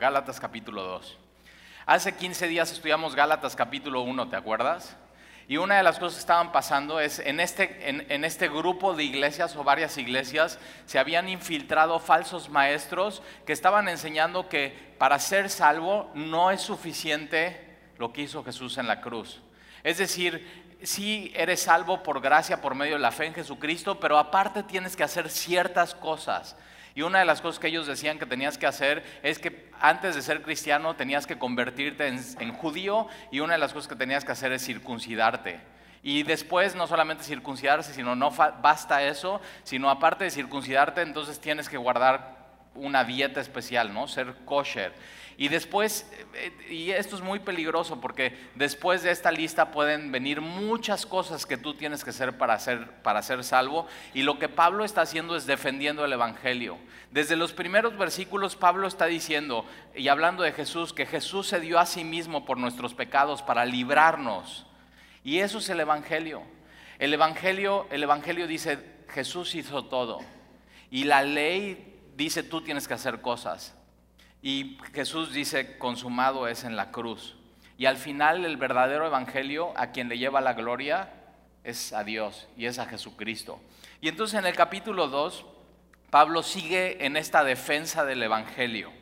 Gálatas capítulo 2. Hace 15 días estudiamos Gálatas capítulo 1, ¿te acuerdas? Y una de las cosas que estaban pasando es, en este, en, este grupo de iglesias o varias iglesias, se habían infiltrado falsos maestros que estaban enseñando que para ser salvo no es suficiente lo que hizo Jesús en la cruz. Es decir, sí eres salvo por gracia, por medio de la fe en Jesucristo, pero aparte tienes que hacer ciertas cosas. Y una de las cosas que ellos decían que tenías que hacer es que antes de ser cristiano tenías que convertirte en, judío y una de las cosas que tenías que hacer es circuncidarte. Y después no solamente circuncidarse, sino no basta eso, sino aparte de circuncidarte, entonces tienes que guardar una dieta especial, ¿no? Ser kosher. Y después, eh, y esto es muy peligroso porque después de esta lista pueden venir muchas cosas que tú tienes que hacer para ser, para ser salvo. Y lo que Pablo está haciendo es defendiendo el Evangelio. Desde los primeros versículos Pablo está diciendo y hablando de Jesús, que Jesús se dio a sí mismo por nuestros pecados para librarnos. Y eso es el Evangelio. El Evangelio, el Evangelio dice, Jesús hizo todo. Y la ley dice, tú tienes que hacer cosas. Y Jesús dice, consumado es en la cruz. Y al final el verdadero evangelio a quien le lleva la gloria es a Dios y es a Jesucristo. Y entonces en el capítulo 2, Pablo sigue en esta defensa del evangelio.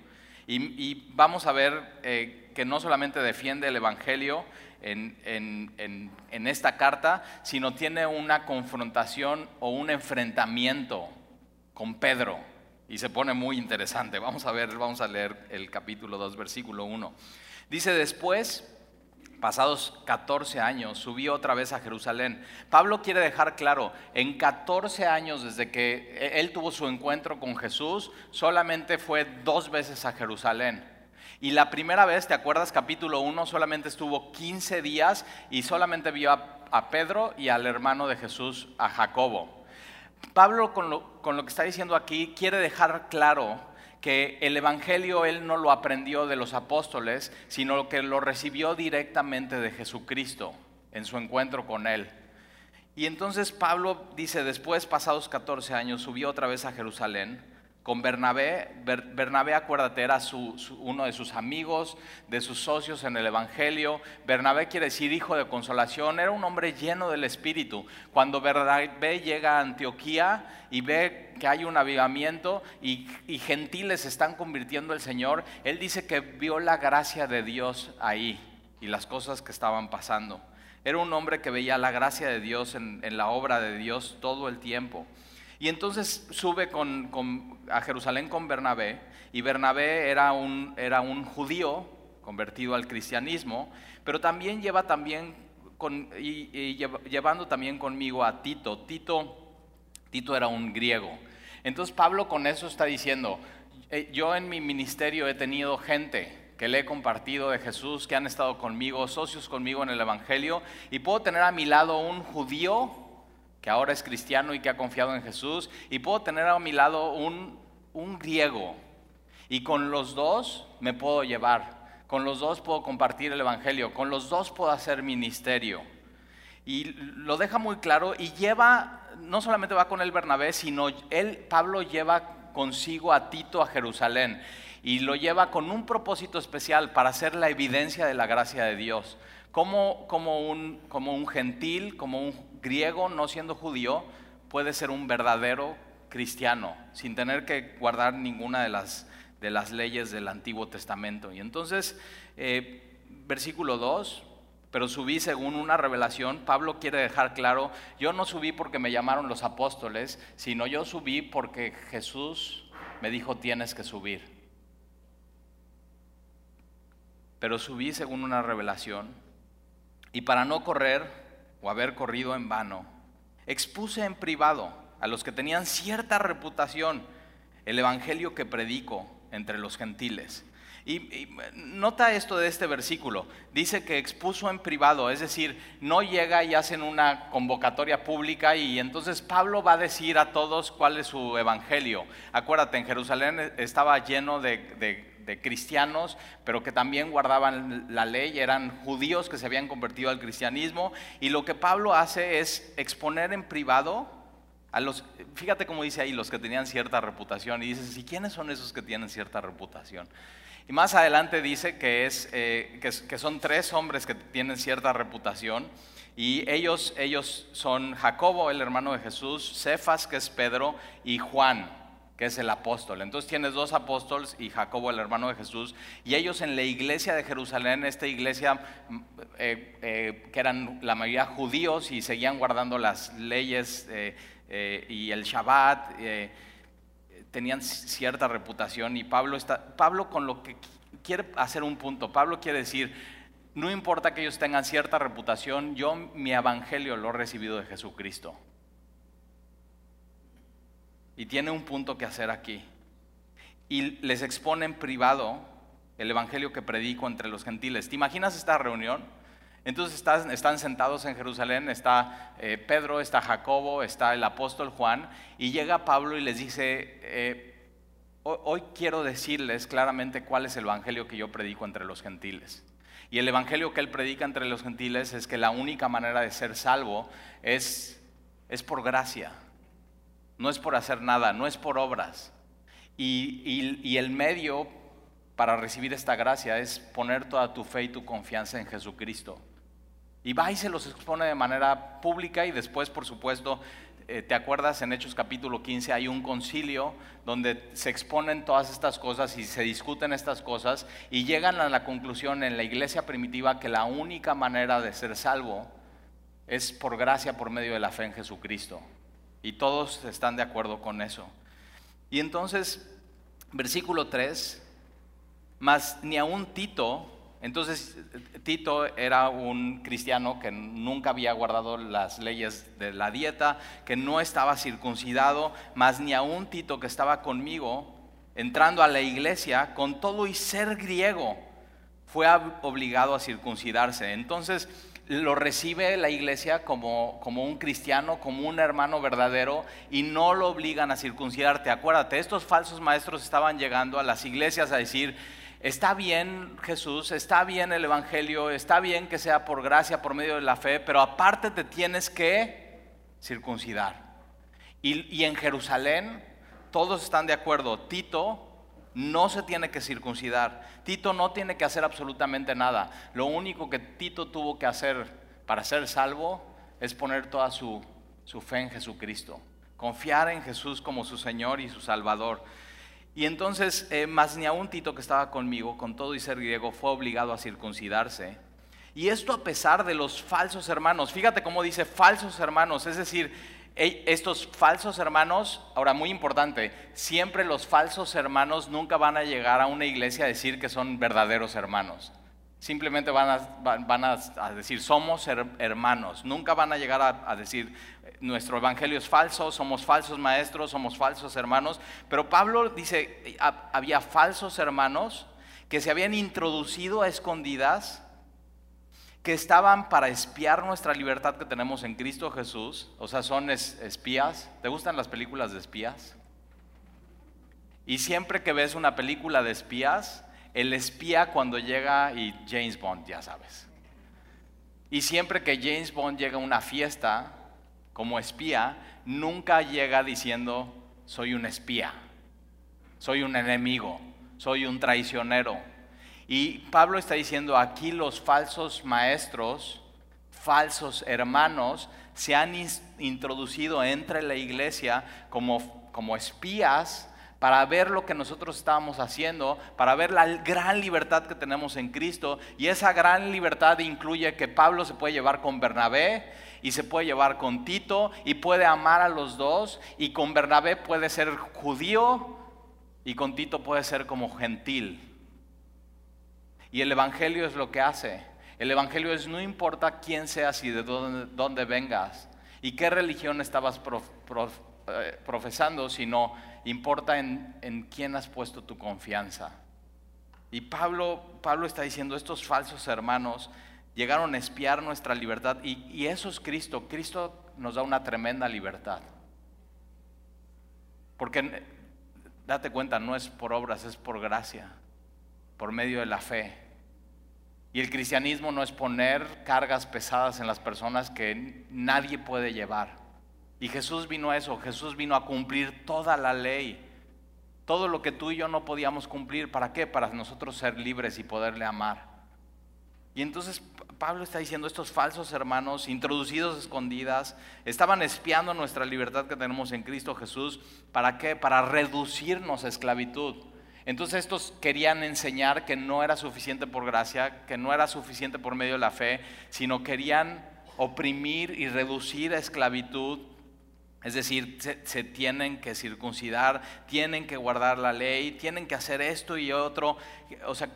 Y, vamos a ver eh, que no solamente defiende el evangelio en, en esta carta, sino tiene una confrontación o un enfrentamiento con Pedro y se pone muy interesante. Vamos a ver, vamos a leer el capítulo 2, versículo 1. Dice después, pasados 14 años, subió otra vez a Jerusalén. Pablo quiere dejar claro, en 14 años desde que él tuvo su encuentro con Jesús, solamente fue dos veces a Jerusalén. Y la primera vez, ¿te acuerdas? Capítulo 1, solamente estuvo 15 días y solamente vio a, a Pedro y al hermano de Jesús, a Jacobo. Pablo con lo, que está diciendo aquí quiere dejar claro que el Evangelio él no lo aprendió de los apóstoles, sino que lo recibió directamente de Jesucristo en su encuentro con él. Y entonces Pablo dice, después, pasados 14 años, subió otra vez a Jerusalén con Bernabé. Bernabé, acuérdate, era uno de sus amigos, de sus socios en el Evangelio. Bernabé quiere decir hijo de consolación, era un hombre lleno del Espíritu. Cuando Bernabé llega a Antioquía y ve que hay un avivamiento y, gentiles están convirtiendo al Señor, él dice que vio la gracia de Dios ahí y las cosas que estaban pasando. Era un hombre que veía la gracia de Dios en la obra de Dios todo el tiempo. Y entonces sube a Jerusalén con Bernabé, y Bernabé era un, judío convertido al cristianismo, pero también lleva también y, llevando también conmigo a Tito. Tito. Tito era un griego. Entonces Pablo con eso está diciendo, eh, yo en mi ministerio he tenido gente que le he compartido de Jesús, que han estado conmigo, socios conmigo en el Evangelio, y puedo tener a mi lado un judío ahora es cristiano y que ha confiado en Jesús, y puedo tener a mi lado un, un griego, y con los dos me puedo llevar, con los dos puedo compartir el Evangelio, con los dos puedo hacer ministerio. Y lo deja muy claro y lleva, no solamente va con el Bernabé, sino él, Pablo lleva consigo a Tito a Jerusalén y lo lleva con un propósito especial para hacer la evidencia de la gracia de Dios. Como, como, un, como un gentil, como un griego no siendo judío puede ser un verdadero cristiano sin tener que guardar ninguna de las, de las leyes del Antiguo Testamento. Y entonces, eh, versículo 2, pero subí según una revelación, Pablo quiere dejar claro, yo no subí porque me llamaron los apóstoles, sino yo subí porque Jesús me dijo tienes que subir. Pero subí según una revelación y para no correr o haber corrido en vano, expuse en privado a los que tenían cierta reputación el evangelio que predico entre los gentiles. Y, nota esto de este versículo. Dice que expuso en privado, es decir, no llega y hacen una convocatoria pública y entonces Pablo va a decir a todos cuál es su evangelio. Acuérdate, en Jerusalén estaba lleno de de cristianos, pero que también guardaban la ley, eran judíos que se habían convertido al cristianismo. Y lo que Pablo hace es exponer en privado a los, fíjate cómo dice ahí, los que tenían cierta reputación. Y dices, ¿y quiénes son esos que tienen cierta reputación? Y más adelante dice que, es, eh, que, son tres hombres que tienen cierta reputación. Y ellos, ellos son Jacobo, el hermano de Jesús, Cefas, que es Pedro, y Juan, que es el apóstol. Entonces tienes dos apóstoles y Jacobo, el hermano de Jesús, y ellos en la iglesia de Jerusalén, esta iglesia mm, eh, eh, que eran la mayoría judíos y seguían guardando las leyes eh, y el Shabbat, tenían cierta reputación y Pablo, está, Pablo con lo que quiere hacer un punto, Pablo quiere decir, no importa que ellos tengan cierta reputación, yo mi evangelio lo he recibido de Jesucristo. Y tiene un punto que hacer aquí. Y les expone en privado el evangelio que predico entre los gentiles. ¿Te imaginas esta reunión? Entonces están, sentados en Jerusalén, está eh, Pedro, está Jacobo, está el apóstol Juan, y llega Pablo y les dice, eh, hoy quiero decirles claramente cuál es el evangelio que yo predico entre los gentiles. Y el evangelio que él predica entre los gentiles es que la única manera de ser salvo es, es por gracia no es por hacer nada, no es por obras. Y, el medio para recibir esta gracia es poner toda tu fe y tu confianza en Jesucristo. Y va y se los expone de manera pública y después, por supuesto, eh, ¿te acuerdas? En Hechos capítulo 15 hay un concilio donde se exponen todas estas cosas y se discuten estas cosas y llegan a la conclusión en la iglesia primitiva que la única manera de ser salvo es por gracia, por medio de la fe en Jesucristo. Y todos están de acuerdo con eso. Y entonces, versículo 3, más ni aún Tito, entonces Tito era un cristiano que nunca había guardado las leyes de la dieta, que no estaba circuncidado, más ni aún Tito que estaba conmigo, entrando a la iglesia, con todo y ser griego, fue obligado a circuncidarse. Entonces, lo recibe la iglesia como, como, un cristiano, como un hermano verdadero y no lo obligan a circuncidarte. Acuérdate, estos falsos maestros estaban llegando a las iglesias a decir, está bien Jesús, está bien el Evangelio, está bien que sea por gracia, por medio de la fe, pero aparte te tienes que circuncidar. Y, en Jerusalén todos están de acuerdo. Tito no se tiene que circuncidar. Tito no tiene que hacer absolutamente nada. Lo único que Tito tuvo que hacer para ser salvo es poner toda su, fe en Jesucristo, confiar en Jesús como su Señor y su Salvador. Y entonces, eh, más ni aún Tito que estaba conmigo, con todo y ser griego, fue obligado a circuncidarse. Y esto a pesar de los falsos hermanos. Fíjate cómo dice falsos hermanos, es decir, estos falsos hermanos, ahora muy importante, siempre los falsos hermanos nunca van a llegar a una iglesia a decir que son verdaderos hermanos. Simplemente van a, van a decir, somos hermanos. Nunca van a llegar a, decir, nuestro evangelio es falso, somos falsos maestros, somos falsos hermanos. Pero Pablo dice, había falsos hermanos que se habían introducido a escondidas que estaban para espiar nuestra libertad que tenemos en Cristo Jesús, o sea, son espías. ¿Te gustan las películas de espías? Y siempre que ves una película de espías, el espía cuando llega y James Bond, ya sabes. Y siempre que James Bond llega a una fiesta como espía, nunca llega diciendo, soy un espía, soy un enemigo, soy un traicionero y Pablo está diciendo aquí los falsos maestros, falsos hermanos, se han introducido entre la iglesia como, como espías para ver lo que nosotros estábamos haciendo, para ver la gran libertad que tenemos en Cristo. Y esa gran libertad incluye que Pablo se puede llevar con Bernabé y se puede llevar con Tito y puede amar a los dos y con Bernabé puede ser judío y con Tito puede ser como gentil. Y el Evangelio es lo que hace. El Evangelio es no importa quién seas y de dónde, vengas y qué religión estabas eh, profesando, sino importa en, en, quién has puesto tu confianza. Y Pablo, Pablo está diciendo, estos falsos hermanos llegaron a espiar nuestra libertad y, y eso es Cristo. Cristo nos da una tremenda libertad. Porque date cuenta, no es por obras, es por gracia por medio de la fe. Y el cristianismo no es poner cargas pesadas en las personas que nadie puede llevar. Y Jesús vino a eso, Jesús vino a cumplir toda la ley. Todo lo que tú y yo no podíamos cumplir, ¿para qué? Para nosotros ser libres y poderle amar. Y entonces Pablo está diciendo, estos falsos hermanos, introducidos escondidas, estaban espiando nuestra libertad que tenemos en Cristo Jesús. ¿Para qué? Para reducirnos a esclavitud. Entonces estos querían enseñar que no era suficiente por gracia, que no era suficiente por medio de la fe, sino querían oprimir y reducir a esclavitud es decir, se, tienen que circuncidar, tienen que guardar la ley, tienen que hacer esto y otro, o sea,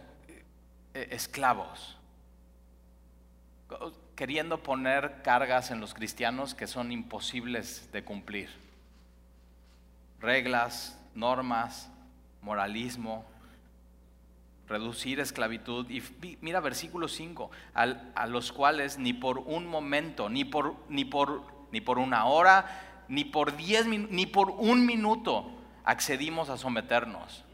e, esclavos, queriendo poner cargas en los cristianos que son imposibles de cumplir. Reglas, normas, moralismo, reducir esclavitud. Y mira versículo 5, a los cuales ni por un momento, ni por, ni por, ni por una hora, ni por, diez, ni por un minuto accedimos a someternos.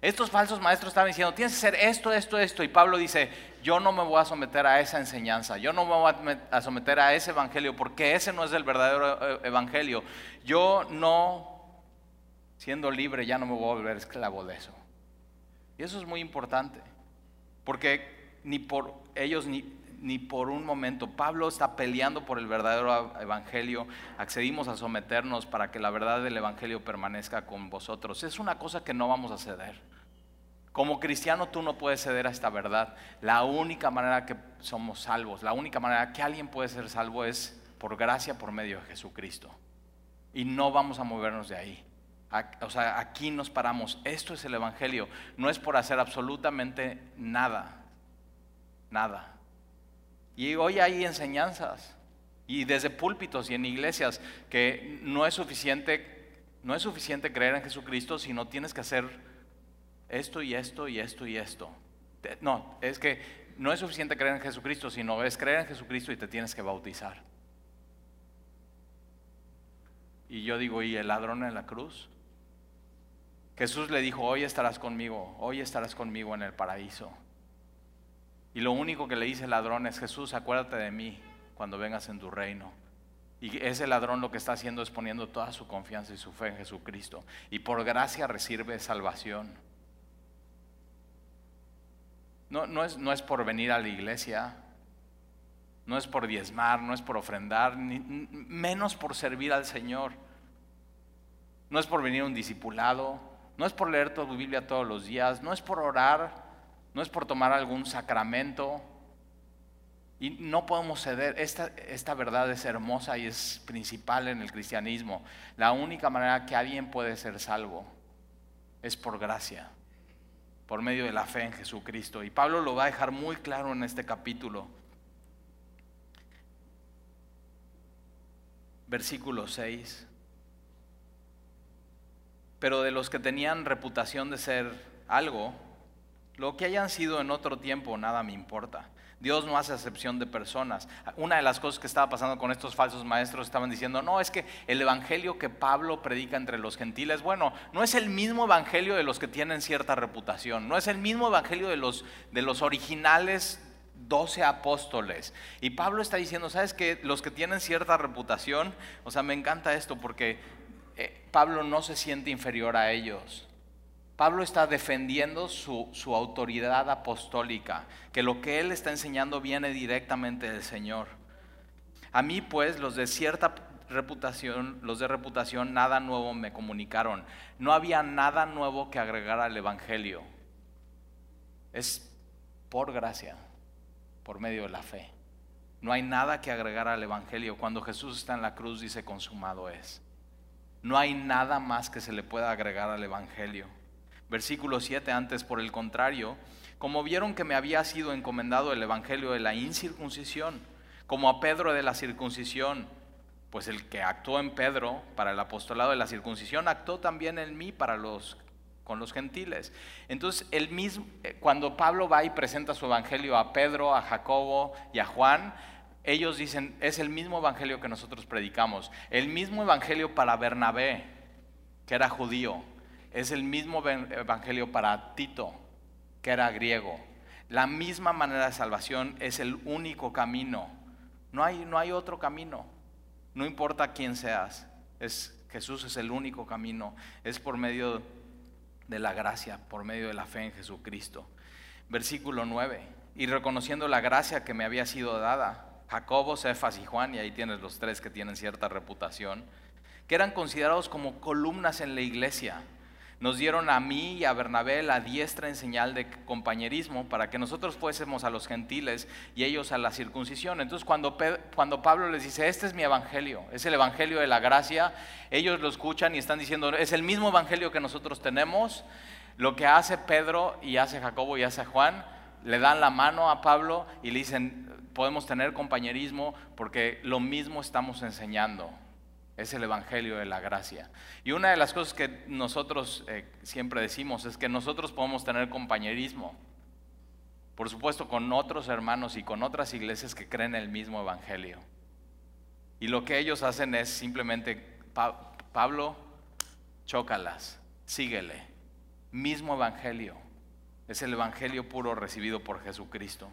Estos falsos maestros estaban diciendo, tienes que hacer esto, esto, esto. Y Pablo dice, yo no me voy a someter a esa enseñanza, yo no me voy a someter a ese evangelio, porque ese no es el verdadero eh, evangelio. Yo no, siendo libre, ya no me voy a volver esclavo de eso. Y eso es muy importante, porque ni por ellos ni ni por un momento. Pablo está peleando por el verdadero evangelio. Accedimos a someternos para que la verdad del evangelio permanezca con vosotros. Es una cosa que no vamos a ceder. Como cristiano tú no puedes ceder a esta verdad. La única manera que somos salvos, la única manera que alguien puede ser salvo es por gracia por medio de Jesucristo. Y no vamos a movernos de ahí. O sea, aquí nos paramos. Esto es el Evangelio. No es por hacer absolutamente nada. Nada. Y hoy hay enseñanzas, y desde púlpitos y en iglesias, que no es suficiente, no es suficiente creer en Jesucristo, sino tienes que hacer esto y esto y esto y esto. No, es que no es suficiente creer en Jesucristo, sino es creer en Jesucristo y te tienes que bautizar. Y yo digo, ¿y el ladrón en la cruz? Jesús le dijo, hoy estarás conmigo, hoy estarás conmigo en el paraíso. Y lo único que le dice el ladrón es, Jesús, acuérdate de mí cuando vengas en tu reino. Y ese ladrón lo que está haciendo es poniendo toda su confianza y su fe en Jesucristo. Y por gracia recibe salvación. No, no, es, no es por venir a la iglesia, no es por diezmar, no es por ofrendar, menos por servir al Señor. No es por venir a un discipulado, no es por leer tu Biblia todos los días, no es por orar, no es por tomar algún sacramento. Y no podemos ceder. Esta, esta verdad es hermosa y es principal en el cristianismo. La única manera que alguien puede ser salvo es por gracia, por medio de la fe en Jesucristo. Y Pablo lo va a dejar muy claro en este capítulo. Versículo 6. Pero de los que tenían reputación de ser algo, lo que hayan sido en otro tiempo, nada me importa. Dios no hace excepción de personas. Una de las cosas que estaba pasando con estos falsos maestros estaban diciendo, no, es que el evangelio que Pablo predica entre los gentiles, bueno, no es el mismo evangelio de los que tienen cierta reputación, no es el mismo evangelio de los, de los originales doce apóstoles. Y Pablo está diciendo, ¿sabes que Los que tienen cierta reputación, o sea, me encanta esto porque eh, Pablo no se siente inferior a ellos. Pablo está defendiendo su, autoridad apostólica, que lo que él está enseñando viene directamente del Señor. A mí pues los de cierta reputación, los de reputación, nada nuevo me comunicaron. No había nada nuevo que agregar al Evangelio. Es por gracia, por medio de la fe. No hay nada que agregar al Evangelio. Cuando Jesús está en la cruz dice consumado es. No hay nada más que se le pueda agregar al Evangelio. Versículo 7, antes por el contrario, como vieron que me había sido encomendado el Evangelio de la incircuncisión, como a Pedro de la circuncisión, pues el que actuó en Pedro para el apostolado de la circuncisión, actuó también en mí para los con los gentiles. Entonces, el mismo, eh, cuando Pablo va y presenta su evangelio a Pedro, a Jacobo y a Juan, ellos dicen, es el mismo evangelio que nosotros predicamos, el mismo evangelio para Bernabé, que era judío, es el mismo evangelio para Tito, que era griego. La misma manera de salvación es el único camino. No hay, no hay otro camino. No importa quién seas. Es, Jesús es el único camino. Es por medio de la gracia por medio de la fe en Jesucristo. Versículo 9. Y reconociendo la gracia que me había sido dada, Jacobo, Cefas y Juan, y ahí tienes los tres que tienen cierta reputación, que eran considerados como columnas en la iglesia nos dieron a mí y a Bernabé la diestra en señal de compañerismo para que nosotros fuésemos a los gentiles y ellos a la circuncisión. Entonces cuando, cuando Pablo les dice, este es mi evangelio, es el evangelio de la gracia, ellos lo escuchan y están diciendo, es el mismo evangelio que nosotros tenemos. Lo que hace Pedro y hace Jacobo y hace Juan, le dan la mano a Pablo y le dicen, podemos tener compañerismo porque lo mismo estamos enseñando es el Evangelio de la Gracia. Y una de las cosas que nosotros eh, siempre decimos es que nosotros podemos tener compañerismo, por supuesto, con otros hermanos y con otras iglesias que creen el mismo Evangelio. Y lo que ellos hacen es simplemente, Pablo, chócalas, síguele. Mismo Evangelio. Es el Evangelio puro recibido por Jesucristo.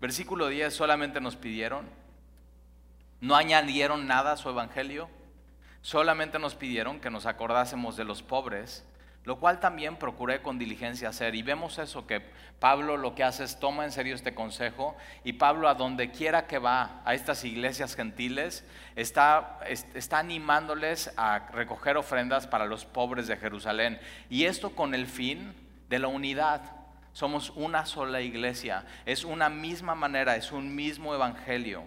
Versículo 10, solamente nos pidieron, no añadieron nada a su Evangelio solamente nos pidieron que nos acordásemos de los pobres, lo cual también procuré con diligencia hacer. Y vemos eso, que Pablo lo que hace es toma en serio este consejo y Pablo a donde quiera que va, a estas iglesias gentiles, está, está animándoles a recoger ofrendas para los pobres de Jerusalén. Y esto con el fin de la unidad. Somos una sola iglesia, es una misma manera, es un mismo evangelio.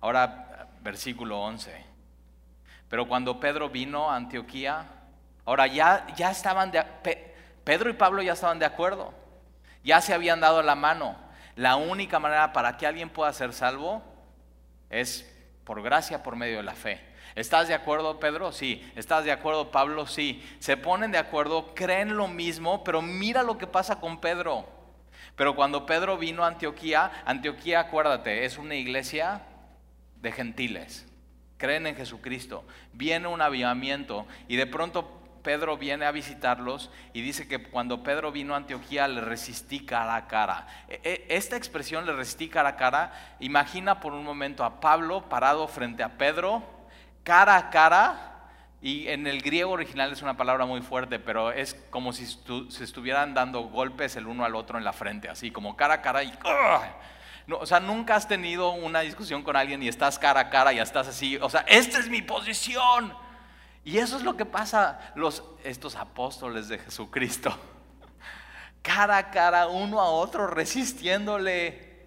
Ahora, versículo 11. Pero cuando Pedro vino a Antioquía, ahora ya, ya estaban de, Pedro y Pablo ya estaban de acuerdo, ya se habían dado la mano. La única manera para que alguien pueda ser salvo es por gracia, por medio de la fe. ¿Estás de acuerdo, Pedro? Sí. ¿Estás de acuerdo, Pablo? Sí. Se ponen de acuerdo, creen lo mismo, pero mira lo que pasa con Pedro. Pero cuando Pedro vino a Antioquía, Antioquía, acuérdate, es una iglesia de gentiles creen en Jesucristo, viene un avivamiento y de pronto Pedro viene a visitarlos y dice que cuando Pedro vino a Antioquía le resistí cara a cara. E, e, esta expresión le resistí cara a cara, imagina por un momento a Pablo parado frente a Pedro, cara a cara, y en el griego original es una palabra muy fuerte, pero es como si se estuvieran dando golpes el uno al otro en la frente, así como cara a cara y... O sea, nunca has tenido una discusión con alguien y estás cara a cara y estás así, o sea, esta es mi posición. Y eso es lo que pasa los, estos apóstoles de Jesucristo. Cara a cara, uno a otro, resistiéndole.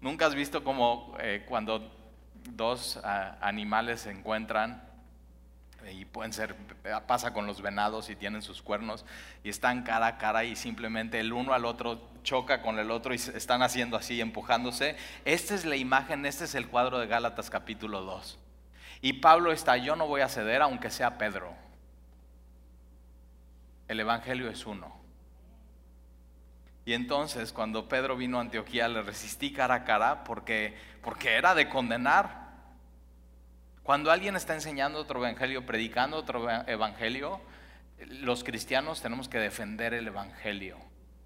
¿Nunca has visto como eh, cuando dos ah, animales se encuentran y pueden ser, pasa con los venados y tienen sus cuernos y están cara a cara y simplemente el uno al otro choca con el otro y están haciendo así, empujándose. Esta es la imagen, este es el cuadro de Gálatas capítulo 2. Y Pablo está, yo no voy a ceder aunque sea Pedro. El Evangelio es uno. Y entonces cuando Pedro vino a Antioquía le resistí cara a cara porque, porque era de condenar. Cuando alguien está enseñando otro evangelio, predicando otro evangelio, los cristianos tenemos que defender el evangelio,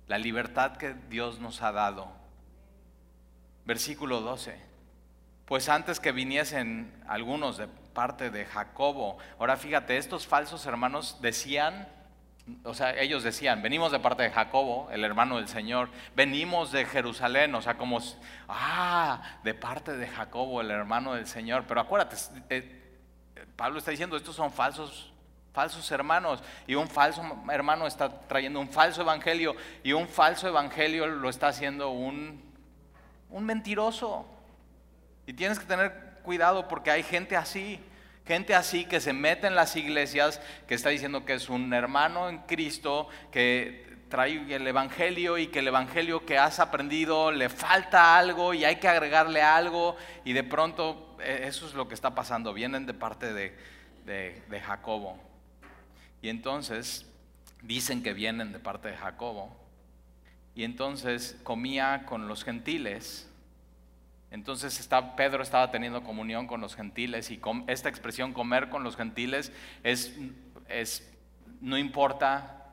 la libertad que Dios nos ha dado. Versículo 12. Pues antes que viniesen algunos de parte de Jacobo, ahora fíjate, estos falsos hermanos decían o sea, ellos decían, venimos de parte de Jacobo, el hermano del Señor, venimos de Jerusalén, o sea, como, ah, de parte de Jacobo, el hermano del Señor. Pero acuérdate, eh, Pablo está diciendo, estos son falsos, falsos hermanos, y un falso hermano está trayendo un falso evangelio, y un falso evangelio lo está haciendo un, un mentiroso. Y tienes que tener cuidado porque hay gente así. Gente así que se mete en las iglesias, que está diciendo que es un hermano en Cristo, que trae el Evangelio y que el Evangelio que has aprendido le falta algo y hay que agregarle algo y de pronto e, eso es lo que está pasando, vienen de parte de, de Jacobo. Y entonces dicen que vienen de parte de Jacobo. Y entonces comía con los gentiles entonces Pedro estaba teniendo comunión con los gentiles y esta expresión comer con los gentiles es, no importa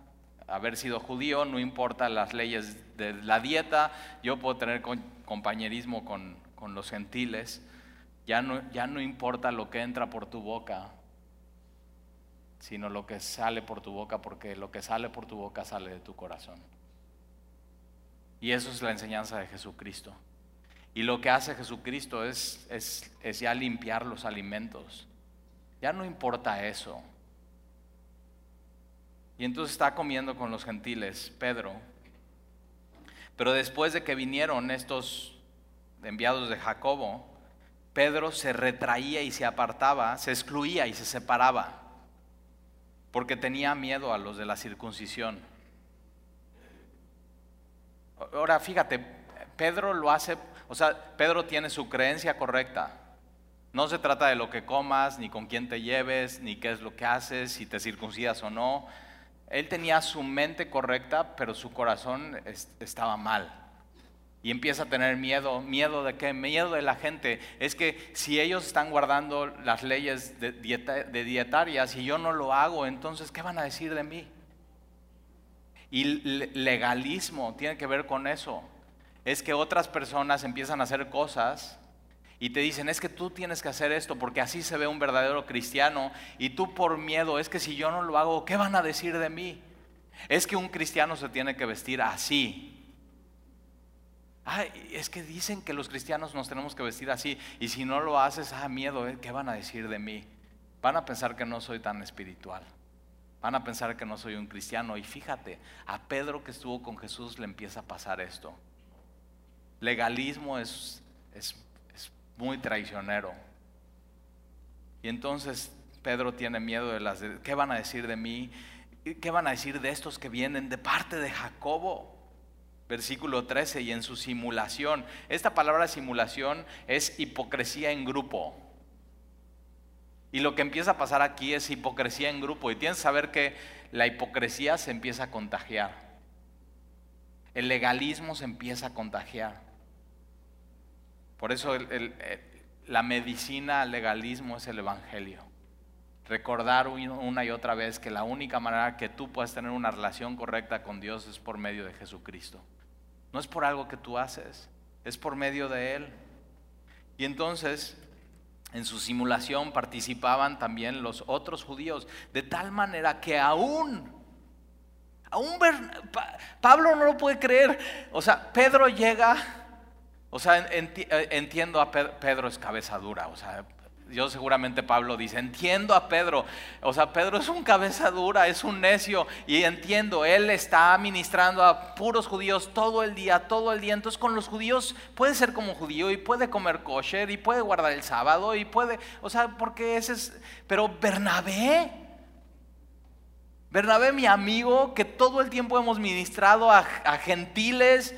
haber sido judío, no importa las leyes de la dieta, yo puedo tener compañerismo con, los gentiles, ya no, ya no importa lo que entra por tu boca, sino lo que sale por tu boca, porque lo que sale por tu boca sale de tu corazón. Y eso es la enseñanza de Jesucristo. Y lo que hace Jesucristo es, ya limpiar los alimentos. Ya no importa eso. Y entonces está comiendo con los gentiles, Pedro. Pero después de que vinieron estos enviados de Jacobo, Pedro se retraía y se apartaba, se excluía y se separaba porque tenía miedo a los de la circuncisión. Ahora fíjate, Pedro lo hace, o sea, Pedro tiene su creencia correcta. No se trata de lo que comas, ni con quién te lleves, ni qué es lo que haces, si te circuncidas o no. Él tenía su mente correcta, pero su corazón estaba mal y empieza a tener miedo. ¿Miedo de qué? Miedo de la gente. Es que si ellos están guardando las leyes de, de dietarias y yo no lo hago, entonces, ¿qué van a decir de mí? Y legalismo tiene que ver con eso. Es que otras personas empiezan a hacer cosas y te dicen, es que tú tienes que hacer esto porque así se ve un verdadero cristiano y tú por miedo, es que si yo no lo hago, ¿qué van a decir de mí? Es que un cristiano se tiene que vestir así, Ay, es que dicen que los cristianos nos tenemos que vestir así y si no lo haces, ah, miedo, ¿eh? ¿qué van a decir de mí? Van a pensar que no soy tan espiritual. Van a pensar que no soy un cristiano. Y fíjate, a Pedro que estuvo con Jesús le empieza a pasar esto. Legalismo es, es, es muy traicionero. Y entonces Pedro tiene miedo de las... ¿Qué van a decir de mí? ¿Qué van a decir de estos que vienen de parte de Jacobo? versículo 13, y en su simulación. Esta palabra simulación es hipocresía en grupo. Y lo que empieza a pasar aquí es hipocresía en grupo. Y tienes que saber que la hipocresía se empieza a contagiar. El legalismo se empieza a contagiar. Por eso la medicina al legalismo es el Evangelio. Recordar una y otra vez que la única manera que tú puedas tener una relación correcta con Dios es por medio de Jesucristo. No es por algo que tú haces, es por medio de Él. Y entonces, en su simulación participaban también los otros judíos, de tal manera que aún, aún Pablo no lo puede creer. O sea, Pedro llega, o sea, entiendo a Pedro es cabeza dura, o sea, yo seguramente Pablo dice, entiendo a Pedro, o sea, Pedro es un cabeza dura, es un necio, y entiendo, él está ministrando a puros judíos todo el día, todo el día, entonces con los judíos puede ser como judío y puede comer kosher y puede guardar el sábado y puede, o sea, porque ese es, pero Bernabé, Bernabé mi amigo, que todo el tiempo hemos ministrado a, a gentiles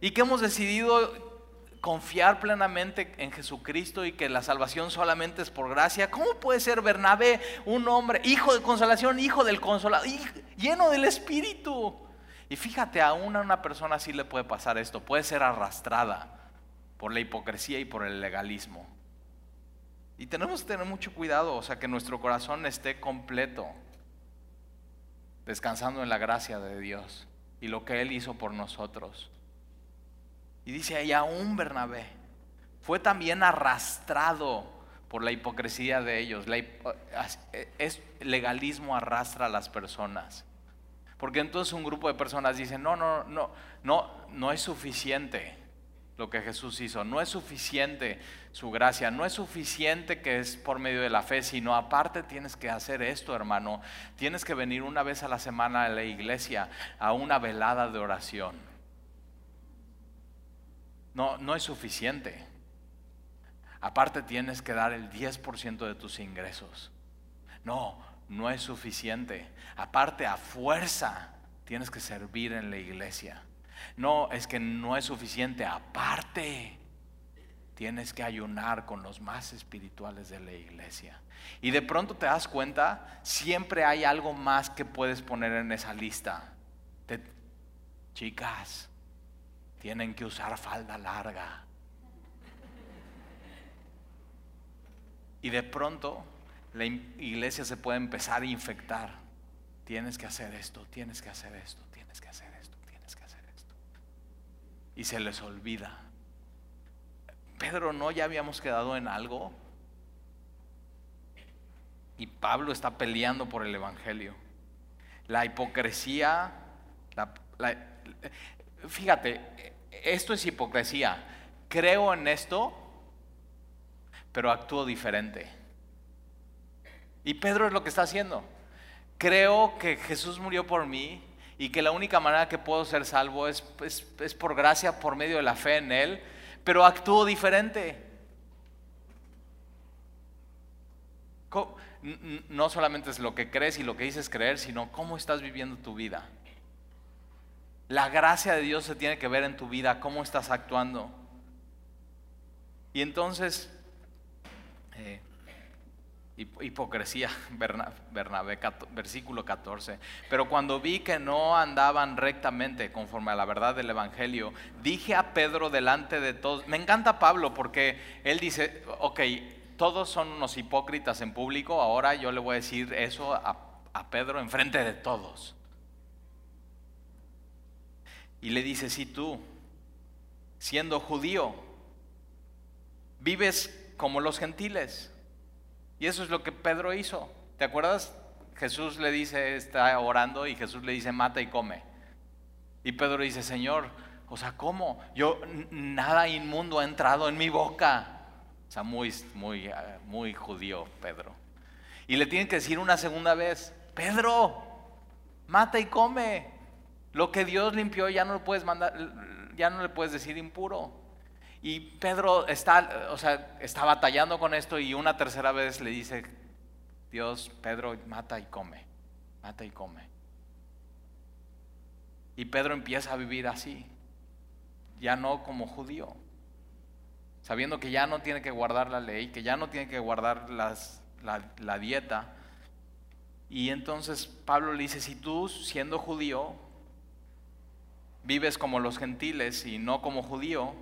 y que hemos decidido confiar plenamente en Jesucristo y que la salvación solamente es por gracia. ¿Cómo puede ser Bernabé un hombre, hijo de consolación, hijo del consolado, lleno del Espíritu? Y fíjate, aún a una persona así le puede pasar esto, puede ser arrastrada por la hipocresía y por el legalismo. Y tenemos que tener mucho cuidado, o sea, que nuestro corazón esté completo, descansando en la gracia de Dios y lo que Él hizo por nosotros. Y dice ahí, aún Bernabé fue también arrastrado por la hipocresía de ellos. es, legalismo arrastra a las personas. Porque entonces un grupo de personas dice, no, no, no, no, no es suficiente lo que Jesús hizo, no es suficiente su gracia, no es suficiente que es por medio de la fe, sino aparte tienes que hacer esto, hermano, tienes que venir una vez a la semana a la iglesia a una velada de oración no, no es suficiente. Aparte tienes que dar el 10% de tus ingresos. No, no es suficiente. Aparte a fuerza tienes que servir en la iglesia. No, es que no es suficiente. Aparte tienes que ayunar con los más espirituales de la iglesia. Y de pronto te das cuenta, siempre hay algo más que puedes poner en esa lista. chicas, tienen que usar falda larga. Y de pronto la iglesia se puede empezar a infectar. Tienes que hacer esto, tienes que hacer esto, tienes que hacer esto, tienes que hacer esto. Y se les olvida. Pedro, ¿no ya habíamos quedado en algo? Y Pablo está peleando por el Evangelio. La hipocresía, fíjate, esto es hipocresía. Creo en esto, pero actúo diferente. Y Pedro es lo que está haciendo. Creo que Jesús murió por mí y que la única manera que puedo ser salvo es, es por gracia, por medio de la fe en Él, pero actúo diferente. No solamente es lo que crees y lo que dices creer, sino cómo estás viviendo tu vida. La gracia de Dios se tiene que ver en tu vida, cómo estás actuando. Y entonces, eh, hipocresía, Bernabé, versículo 14. Pero cuando vi que no andaban rectamente conforme a la verdad del Evangelio, dije a Pedro delante de todos, me encanta Pablo porque él dice, ok, todos son unos hipócritas en público, ahora yo le voy a decir eso a, a Pedro enfrente de todos. Y le dice, si tú, siendo judío, vives como los gentiles. Y eso es lo que Pedro hizo. ¿Te acuerdas? Jesús le dice, está orando y Jesús le dice, mata y come. Y Pedro dice, Señor, o sea, ¿cómo? Yo, nada inmundo ha entrado en mi boca. O sea, muy, muy, muy judío Pedro. Y le tienen que decir una segunda vez, Pedro, mata y come. Lo que Dios limpió ya no lo puedes mandar, ya no le puedes decir impuro. Y Pedro está, o sea, está batallando con esto y una tercera vez le dice, Dios, Pedro, mata y come, mata y come. Y Pedro empieza a vivir así, ya no como judío, sabiendo que ya no tiene que guardar la ley, que ya no tiene que guardar la dieta. Y entonces Pablo le dice, si tú siendo judío vives como los gentiles y no como judío,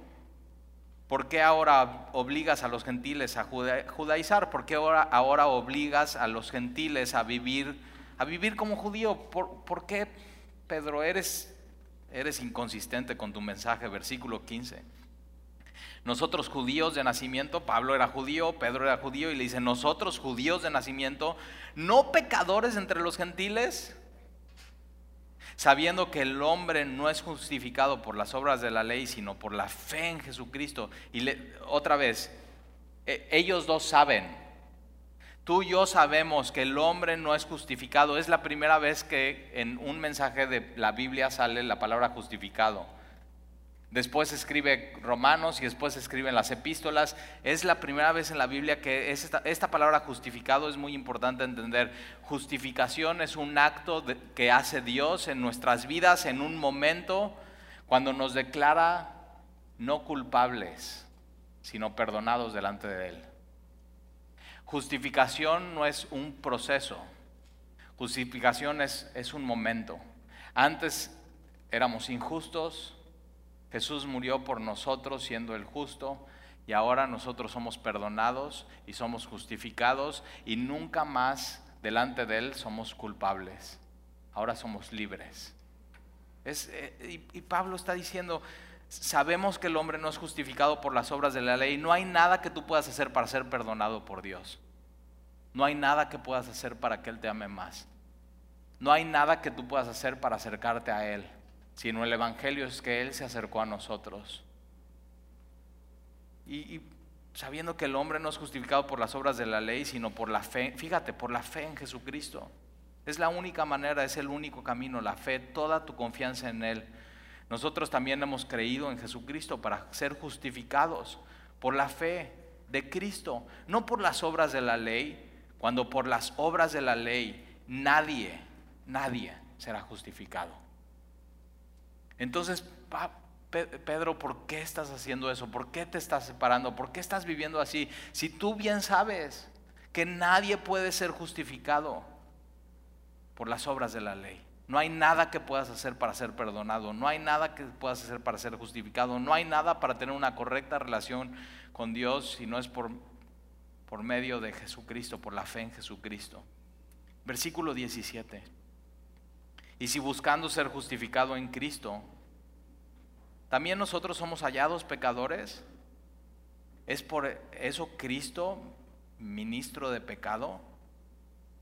¿por qué ahora obligas a los gentiles a judaizar? ¿Por qué ahora, obligas a los gentiles a vivir, a vivir como judío? ¿Por, qué, Pedro, eres, eres inconsistente con tu mensaje? Versículo 15. Nosotros judíos de nacimiento, Pablo era judío, Pedro era judío, y le dice, nosotros judíos de nacimiento, no pecadores entre los gentiles, sabiendo que el hombre no es justificado por las obras de la ley, sino por la fe en Jesucristo. Y otra vez, e, ellos dos saben, tú y yo sabemos que el hombre no es justificado. Es la primera vez que en un mensaje de la Biblia sale la palabra justificado. Después escribe Romanos y después escribe las epístolas. Es la primera vez en la Biblia que esta, palabra justificado es muy importante entender. Justificación es un acto que hace Dios en nuestras vidas en un momento cuando nos declara no culpables, sino perdonados delante de Él. Justificación no es un proceso. Justificación es, es un momento. Antes éramos injustos Jesús murió por nosotros siendo el justo y ahora nosotros somos perdonados y somos justificados y nunca más delante de Él somos culpables. Ahora somos libres. Eh, y, y Pablo está diciendo, sabemos que el hombre no es justificado por las obras de la ley. No hay nada que tú puedas hacer para ser perdonado por Dios. No hay nada que puedas hacer para que Él te ame más. No hay nada que tú puedas hacer para acercarte a Él sino el Evangelio es que Él se acercó a nosotros. Y, sabiendo que el hombre no es justificado por las obras de la ley, sino por la fe, fíjate, por la fe en Jesucristo. Es la única manera, es el único camino, la fe, toda tu confianza en Él. Nosotros también hemos creído en Jesucristo para ser justificados por la fe de Cristo, no por las obras de la ley, cuando por las obras de la ley nadie, nadie será justificado. Entonces, Pedro, ¿por qué estás haciendo eso? ¿Por qué te estás separando? ¿Por qué estás viviendo así? Si tú bien sabes que nadie puede ser justificado por las obras de la ley. No hay nada que puedas hacer para ser perdonado, no hay nada que puedas hacer para ser justificado, no hay nada para tener una correcta relación con Dios si no es por, por medio de Jesucristo, por la fe en Jesucristo. Versículo 17. Y si buscando ser justificado en Cristo, también nosotros somos hallados pecadores, ¿es por eso Cristo ministro de pecado?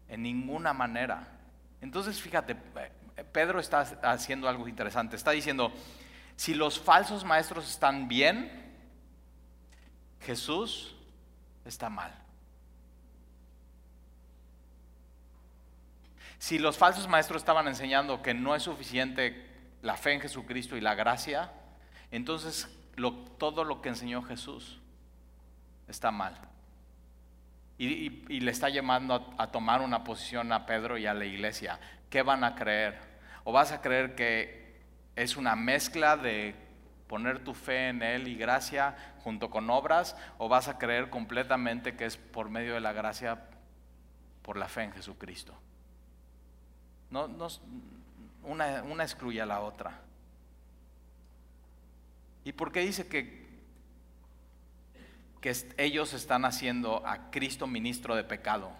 En ninguna manera. Entonces, fíjate, Pedro está haciendo algo interesante. Está diciendo, si los falsos maestros están bien, Jesús está mal. Si los falsos maestros estaban enseñando que no es suficiente la fe en Jesucristo y la gracia, entonces todo lo que enseñó Jesús está mal. Y, le está llamando a, tomar una posición a Pedro y a la iglesia. ¿Qué van a creer? ¿O vas a creer que es una mezcla de poner tu fe en Él y gracia junto con obras? ¿O vas a creer completamente que es por medio de la gracia, por la fe en Jesucristo? No, una, una excluye a la otra. ¿Y por qué dice que que ellos están haciendo a Cristo ministro de pecado.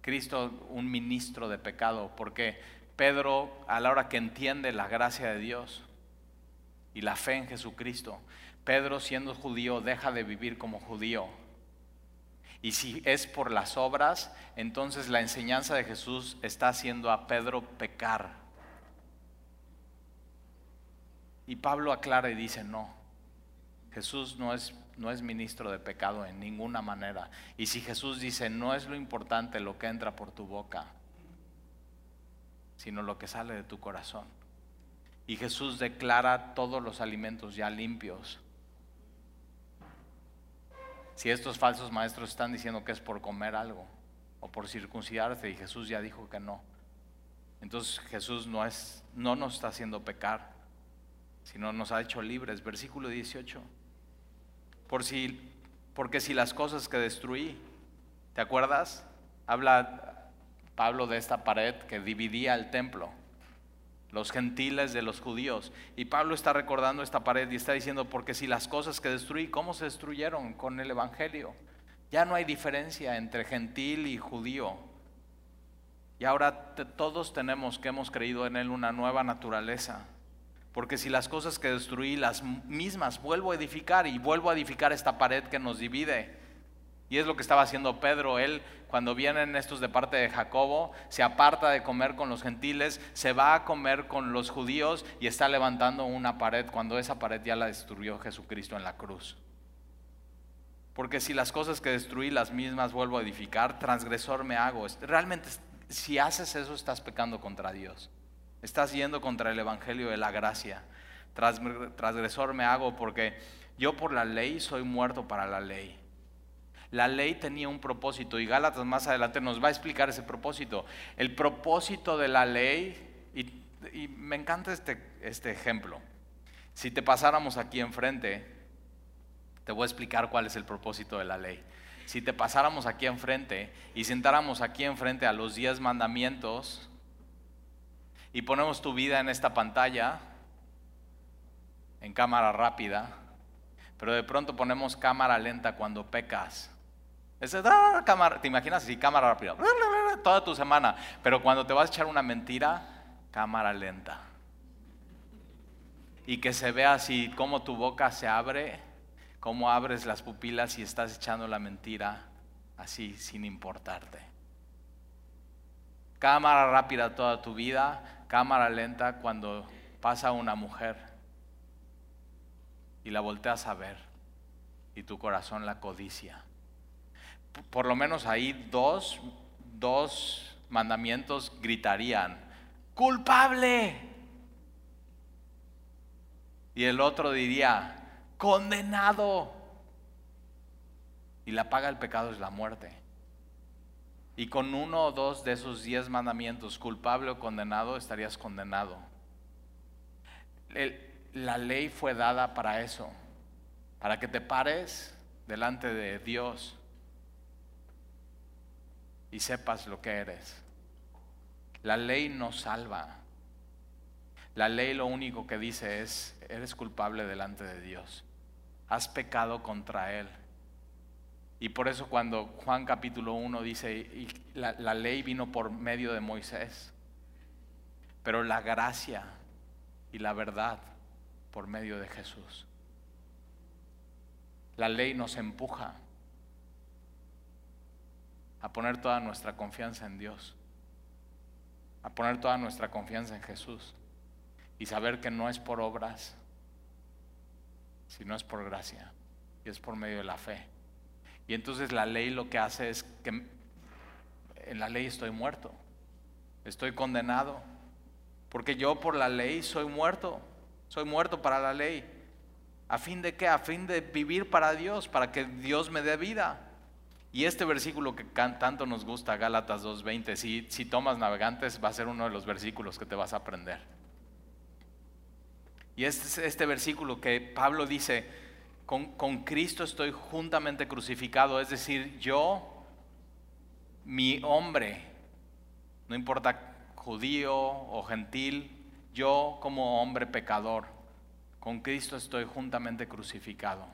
Cristo un ministro de pecado, porque Pedro a la hora que entiende la gracia de Dios y la fe en Jesucristo, Pedro siendo judío deja de vivir como judío. Y si es por las obras, entonces la enseñanza de Jesús está haciendo a Pedro pecar. Y Pablo aclara y dice, no, Jesús no es, no es ministro de pecado en ninguna manera. Y si Jesús dice, no es lo importante lo que entra por tu boca, sino lo que sale de tu corazón. Y Jesús declara todos los alimentos ya limpios. Si estos falsos maestros están diciendo que es por comer algo o por circuncidarse y Jesús ya dijo que no, entonces Jesús no, es, no nos está haciendo pecar, sino nos ha hecho libres. Versículo 18 por si, porque si las cosas que destruí, ¿te acuerdas? Habla Pablo de esta pared que dividía el templo, los gentiles de los judíos. Y Pablo está recordando esta pared y está diciendo, porque si las cosas que destruí, ¿cómo se destruyeron con el Evangelio? Ya no hay diferencia entre gentil y judío. Y ahora todos tenemos que hemos creído en Él una nueva naturaleza. Porque si las cosas que destruí, las mismas, vuelvo a edificar y vuelvo a edificar esta pared que nos divide. Y es lo que estaba haciendo Pedro. Él, cuando vienen estos de parte de Jacobo, se aparta de comer con los gentiles, se va a comer con los judíos y está levantando una pared cuando esa pared ya la destruyó Jesucristo en la cruz. Porque si las cosas que destruí, las mismas vuelvo a edificar, transgresor me hago. Realmente, si haces eso, estás pecando contra Dios. Estás yendo contra el Evangelio de la gracia. Transgresor me hago porque yo por la ley soy muerto para la ley. La ley tenía un propósito y Gálatas más adelante nos va a explicar ese propósito. El propósito de la ley, y, me encanta este, este ejemplo. Si te pasáramos aquí enfrente, te voy a explicar cuál es el propósito de la ley. Si te pasáramos aquí enfrente y sentáramos aquí enfrente a los diez mandamientos, y ponemos tu vida en esta pantalla, en cámara rápida, pero de pronto ponemos cámara lenta cuando pecas. Cámara, ¿Te imaginas así, cámara rápida? Toda tu semana. Pero cuando te vas a echar una mentira, cámara lenta. Y que se vea así cómo tu boca se abre, cómo abres las pupilas y estás echando la mentira así sin importarte. Cámara rápida toda tu vida, cámara lenta cuando pasa una mujer y la volteas a ver y tu corazón la codicia. Por lo menos ahí dos, dos mandamientos gritarían, culpable. Y el otro diría, condenado. Y la paga el pecado es la muerte. Y con uno o dos de esos diez mandamientos, culpable o condenado, estarías condenado. la ley fue dada para eso, para que te pares delante de Dios y sepas lo que eres. La ley no salva. La ley lo único que dice es, eres culpable delante de Dios. Has pecado contra Él. Y por eso cuando Juan capítulo 1 dice, la, la ley vino por medio de Moisés, pero la gracia y la verdad por medio de Jesús. La ley nos empuja a poner toda nuestra confianza en Dios, a poner toda nuestra confianza en Jesús y saber que no es por obras, sino es por gracia y es por medio de la fe. Y entonces la ley lo que hace es que en la ley estoy muerto, estoy condenado, porque yo por la ley soy muerto, soy muerto para la ley. ¿A fin de qué? A fin de vivir para Dios, para que Dios me dé vida. Y este versículo que tanto nos gusta, Gálatas 2.20, si, si tomas navegantes va a ser uno de los versículos que te vas a aprender. Y este es este versículo que Pablo dice, con, con Cristo estoy juntamente crucificado, es decir, yo, mi hombre, no importa judío o gentil, yo como hombre pecador, con Cristo estoy juntamente crucificado.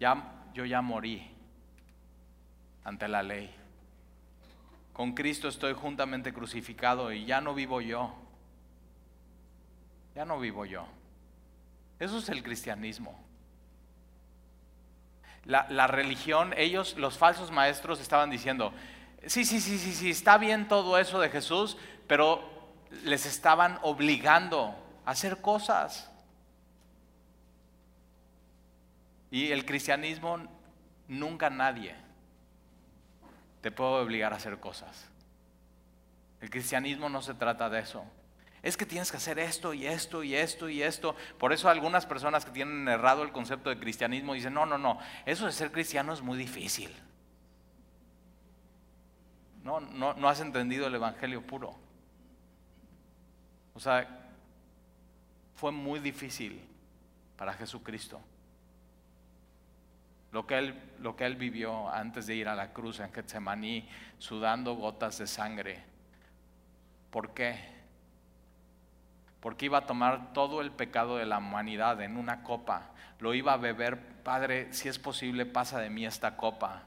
Ya, yo ya morí ante la ley. Con Cristo estoy juntamente crucificado y ya no vivo yo ya no vivo yo. Eso es el cristianismo. La, religión, ellos, los falsos maestros, estaban diciendo, sí, sí, sí, sí, sí, está bien todo eso de Jesús, pero les estaban obligando a hacer cosas. Y el cristianismo, nunca nadie te puede obligar a hacer cosas. El cristianismo no se trata de eso. Es que tienes que hacer esto y esto y esto y esto. Por eso algunas personas que tienen errado el concepto de cristianismo dicen, no, no, no, eso de ser cristiano es muy difícil. No, no, no has entendido el Evangelio puro. O sea, fue muy difícil para Jesucristo. Lo que, él, lo que él vivió antes de ir a la cruz en Getsemaní, sudando gotas de sangre. ¿Por qué? porque iba a tomar todo el pecado de la humanidad en una copa, lo iba a beber, Padre, si es posible, pasa de mí esta copa.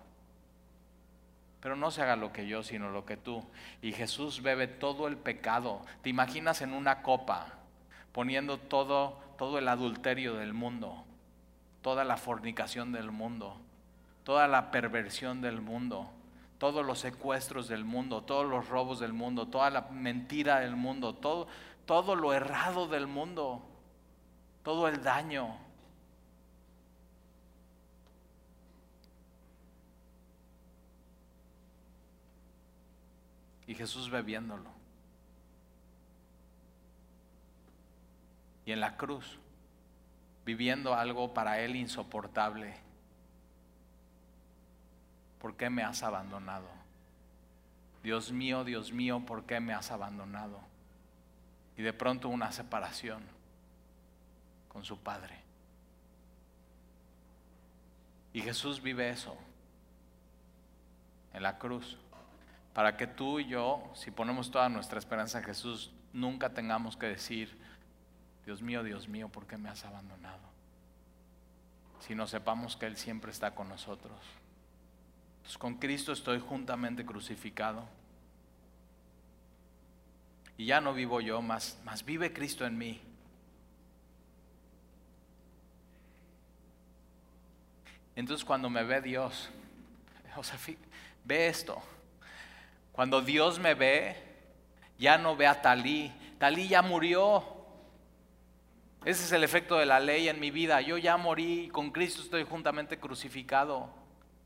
Pero no se haga lo que yo, sino lo que tú. Y Jesús bebe todo el pecado. ¿Te imaginas en una copa poniendo todo, todo el adulterio del mundo, toda la fornicación del mundo, toda la perversión del mundo? todos los secuestros del mundo, todos los robos del mundo, toda la mentira del mundo, todo, todo lo errado del mundo, todo el daño. Y Jesús bebiéndolo. Y en la cruz, viviendo algo para él insoportable. ¿Por qué me has abandonado? Dios mío, Dios mío, ¿por qué me has abandonado? y de pronto una separación con su Padre. Y Jesús vive eso en la cruz, para que tú y yo, si ponemos toda nuestra esperanza en Jesús, nunca tengamos que decir, Dios mío, Dios mío, ¿por qué me has abandonado? Sino sepamos que Él siempre está con nosotros. Entonces, con Cristo estoy juntamente crucificado y ya no vivo yo, más, más vive Cristo en mí. Entonces cuando me ve Dios, o ve esto. Cuando Dios me ve, ya no ve a Talí. Talí ya murió. Ese es el efecto de la ley en mi vida. Yo ya morí, con Cristo estoy juntamente crucificado.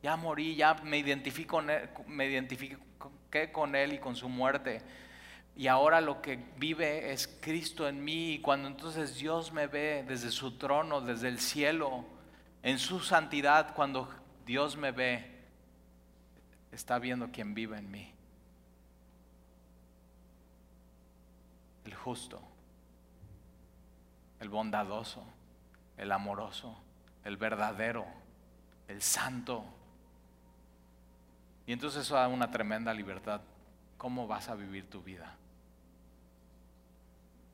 Ya morí, ya me identifico, me identifiqué con Él y con su muerte y ahora lo que vive es Cristo en mí y cuando entonces Dios me ve desde su trono, desde el cielo, en su santidad, cuando Dios me ve, está viendo quien vive en mí. El justo, el bondadoso, el amoroso, el verdadero, el santo. Y entonces eso da una tremenda libertad. ¿Cómo vas a vivir tu vida?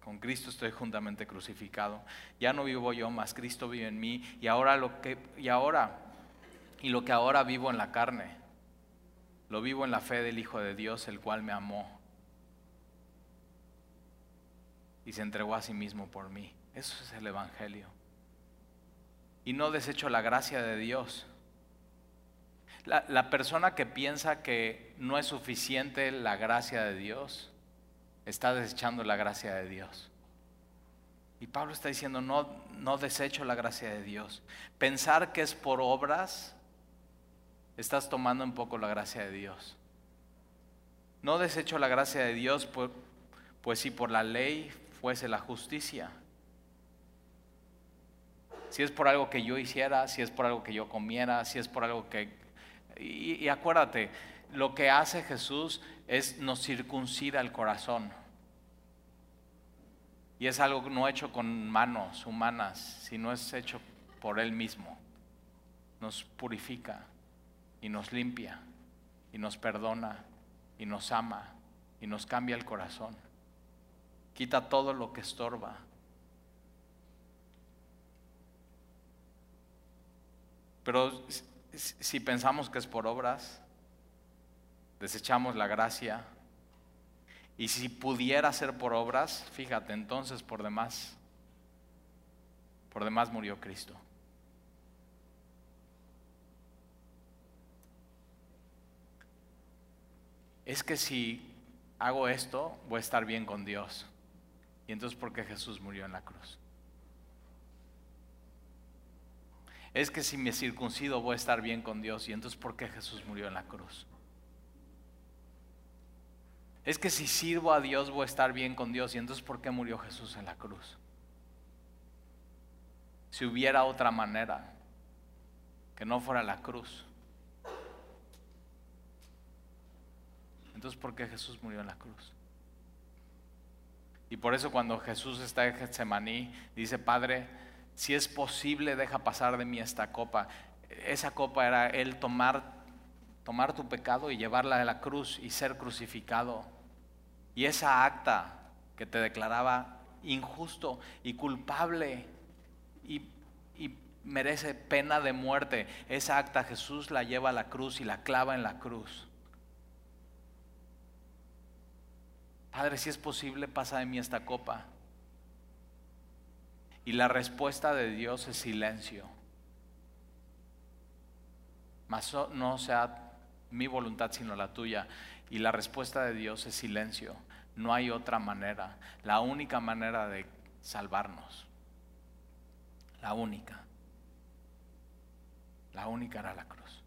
Con Cristo estoy juntamente crucificado. Ya no vivo yo, más Cristo vive en mí. Y ahora lo que y ahora y lo que ahora vivo en la carne, lo vivo en la fe del Hijo de Dios, el cual me amó y se entregó a sí mismo por mí. Eso es el evangelio. Y no desecho la gracia de Dios. La, la persona que piensa que no es suficiente la gracia de Dios, está desechando la gracia de Dios. Y Pablo está diciendo, no, no desecho la gracia de Dios. Pensar que es por obras, estás tomando un poco la gracia de Dios. No desecho la gracia de Dios, pues, pues si por la ley fuese la justicia. Si es por algo que yo hiciera, si es por algo que yo comiera, si es por algo que... Y, acuérdate, lo que hace Jesús es nos circuncida el corazón. Y es algo no hecho con manos humanas, sino es hecho por Él mismo. Nos purifica y nos limpia y nos perdona y nos ama y nos cambia el corazón. Quita todo lo que estorba. Pero si pensamos que es por obras, desechamos la gracia. Y si pudiera ser por obras, fíjate, entonces por demás, por demás murió Cristo. Es que si hago esto, voy a estar bien con Dios. Y entonces, ¿por qué Jesús murió en la cruz? Es que si me circuncido, voy a estar bien con Dios. Y entonces, ¿por qué Jesús murió en la cruz? Es que si sirvo a Dios, voy a estar bien con Dios. Y entonces, ¿por qué murió Jesús en la cruz? Si hubiera otra manera que no fuera la cruz. Entonces, ¿por qué Jesús murió en la cruz? Y por eso cuando Jesús está en Getsemaní, dice, Padre, si es posible, deja pasar de mí esta copa. Esa copa era el tomar, tomar tu pecado y llevarla a la cruz y ser crucificado. Y esa acta que te declaraba injusto y culpable y, y merece pena de muerte, esa acta Jesús la lleva a la cruz y la clava en la cruz. Padre, si es posible, pasa de mí esta copa. Y la respuesta de Dios es silencio. Mas no sea mi voluntad sino la tuya. Y la respuesta de Dios es silencio. No hay otra manera. La única manera de salvarnos. La única. La única era la cruz.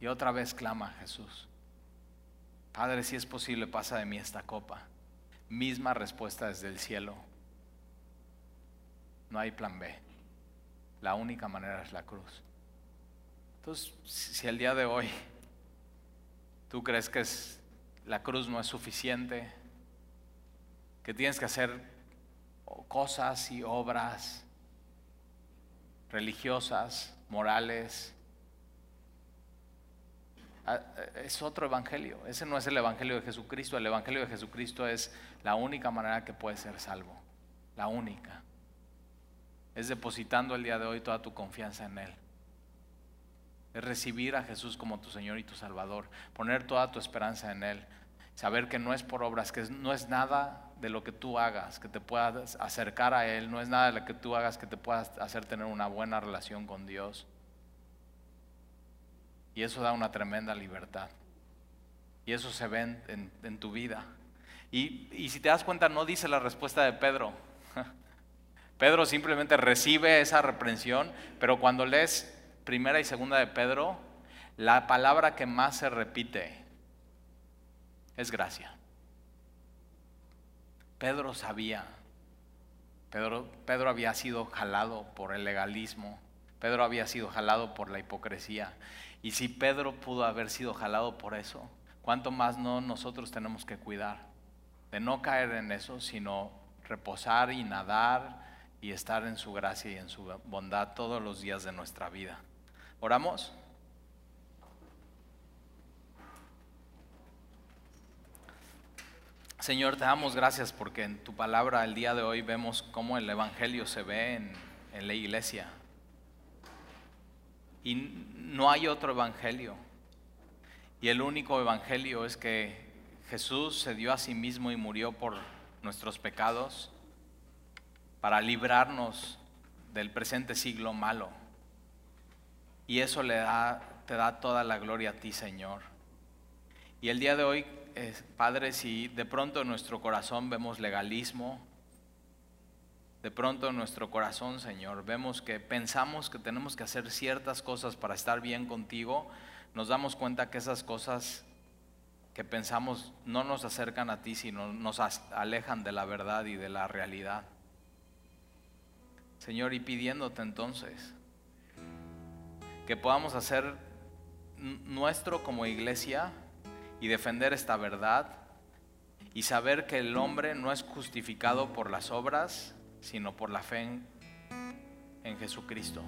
Y otra vez clama Jesús. Padre, si es posible, pasa de mí esta copa. Misma respuesta desde el cielo. No hay plan B. La única manera es la cruz. Entonces, si el día de hoy tú crees que es, la cruz no es suficiente, que tienes que hacer cosas y obras religiosas, morales, es otro evangelio. Ese no es el evangelio de Jesucristo. El evangelio de Jesucristo es la única manera que puedes ser salvo. La única. Es depositando el día de hoy toda tu confianza en Él. Es recibir a Jesús como tu Señor y tu Salvador. Poner toda tu esperanza en Él. Saber que no es por obras, que no es nada de lo que tú hagas que te puedas acercar a Él. No es nada de lo que tú hagas que te pueda hacer tener una buena relación con Dios. Y eso da una tremenda libertad. Y eso se ve en, tu vida. Y, y, si te das cuenta, no dice la respuesta de Pedro. Pedro simplemente recibe esa reprensión, pero cuando lees primera y segunda de Pedro, la palabra que más se repite es gracia. Pedro sabía, Pedro, Pedro había sido jalado por el legalismo, Pedro había sido jalado por la hipocresía. Y si Pedro pudo haber sido jalado por eso, ¿cuánto más no nosotros tenemos que cuidar? De no caer en eso, sino reposar y nadar y estar en su gracia y en su bondad todos los días de nuestra vida. ¿Oramos? Señor, te damos gracias porque en tu palabra el día de hoy vemos cómo el Evangelio se ve en, en la iglesia. Y no hay otro evangelio. Y el único evangelio es que Jesús se dio a sí mismo y murió por nuestros pecados para librarnos del presente siglo malo. Y eso le da, te da toda la gloria a ti, Señor. Y el día de hoy, eh, Padre, si de pronto en nuestro corazón vemos legalismo, de pronto en nuestro corazón, Señor, vemos que pensamos que tenemos que hacer ciertas cosas para estar bien contigo, nos damos cuenta que esas cosas que pensamos no nos acercan a ti, sino nos alejan de la verdad y de la realidad. Señor, y pidiéndote entonces que podamos hacer nuestro como iglesia y defender esta verdad y saber que el hombre no es justificado por las obras, sino por la fe en, Jesucristo.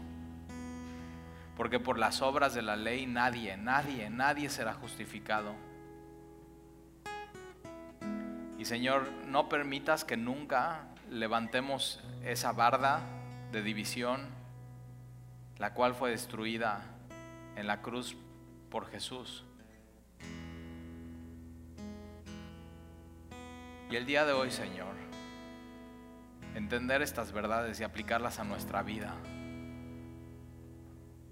Porque por las obras de la ley nadie, nadie, nadie será justificado. Y Señor, no permitas que nunca levantemos esa barda de división, la cual fue destruida en la cruz por Jesús. Y el día de hoy, Señor, entender estas verdades y aplicarlas a nuestra vida.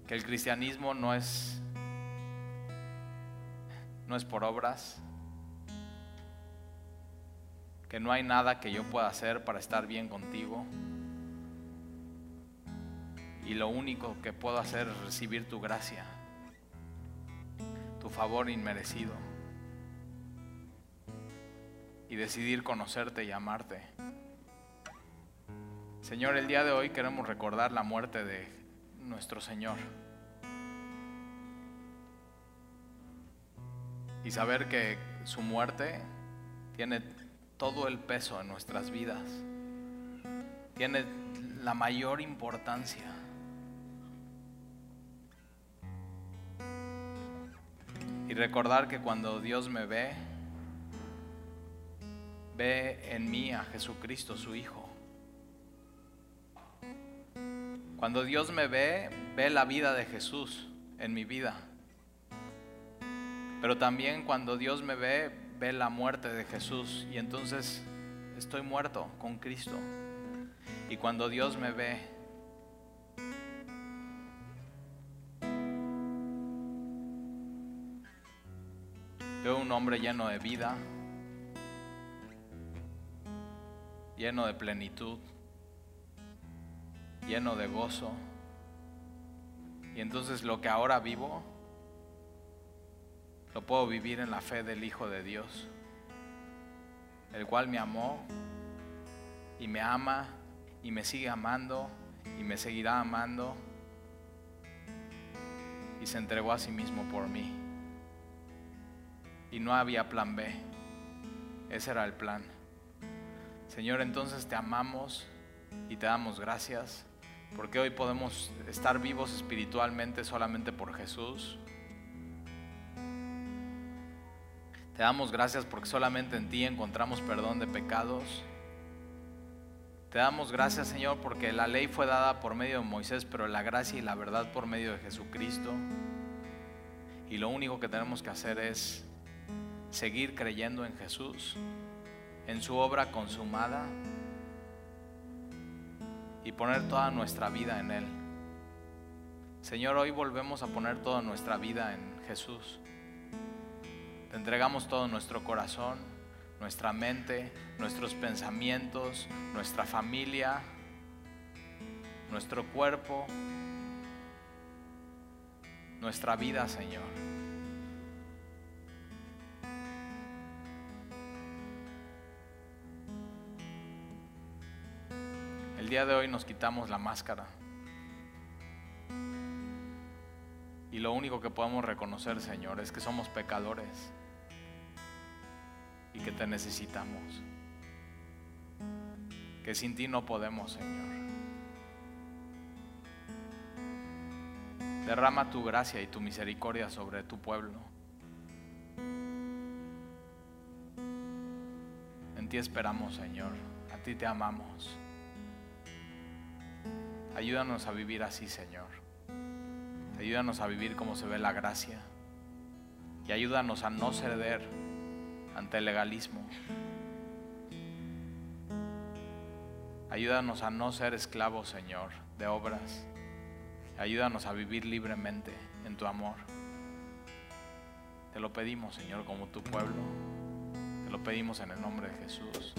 Que el cristianismo no es no es por obras. Que no hay nada que yo pueda hacer para estar bien contigo. Y lo único que puedo hacer es recibir tu gracia, tu favor inmerecido. Y decidir conocerte y amarte. Señor, el día de hoy queremos recordar la muerte de nuestro Señor. Y saber que su muerte tiene todo el peso en nuestras vidas. Tiene la mayor importancia. Y recordar que cuando Dios me ve, ve en mí a Jesucristo, su Hijo. Cuando Dios me ve, ve la vida de Jesús en mi vida. Pero también cuando Dios me ve, ve la muerte de Jesús y entonces estoy muerto con Cristo. Y cuando Dios me ve, veo un hombre lleno de vida, lleno de plenitud lleno de gozo. Y entonces lo que ahora vivo, lo puedo vivir en la fe del Hijo de Dios, el cual me amó y me ama y me sigue amando y me seguirá amando y se entregó a sí mismo por mí. Y no había plan B, ese era el plan. Señor, entonces te amamos y te damos gracias porque hoy podemos estar vivos espiritualmente solamente por Jesús. Te damos gracias porque solamente en ti encontramos perdón de pecados. Te damos gracias, Señor, porque la ley fue dada por medio de Moisés, pero la gracia y la verdad por medio de Jesucristo. Y lo único que tenemos que hacer es seguir creyendo en Jesús, en su obra consumada y poner toda nuestra vida en Él. Señor, hoy volvemos a poner toda nuestra vida en Jesús. Te entregamos todo nuestro corazón, nuestra mente, nuestros pensamientos, nuestra familia, nuestro cuerpo, nuestra vida, Señor. Día de hoy nos quitamos la máscara. Y lo único que podemos reconocer, Señor, es que somos pecadores y que te necesitamos. Que sin ti no podemos, Señor. Derrama tu gracia y tu misericordia sobre tu pueblo. En ti esperamos, Señor. A ti te amamos. Ayúdanos a vivir así, Señor. Ayúdanos a vivir como se ve la gracia. Y ayúdanos a no ceder ante el legalismo. Ayúdanos a no ser esclavos, Señor, de obras. Ayúdanos a vivir libremente en tu amor. Te lo pedimos, Señor, como tu pueblo. Te lo pedimos en el nombre de Jesús.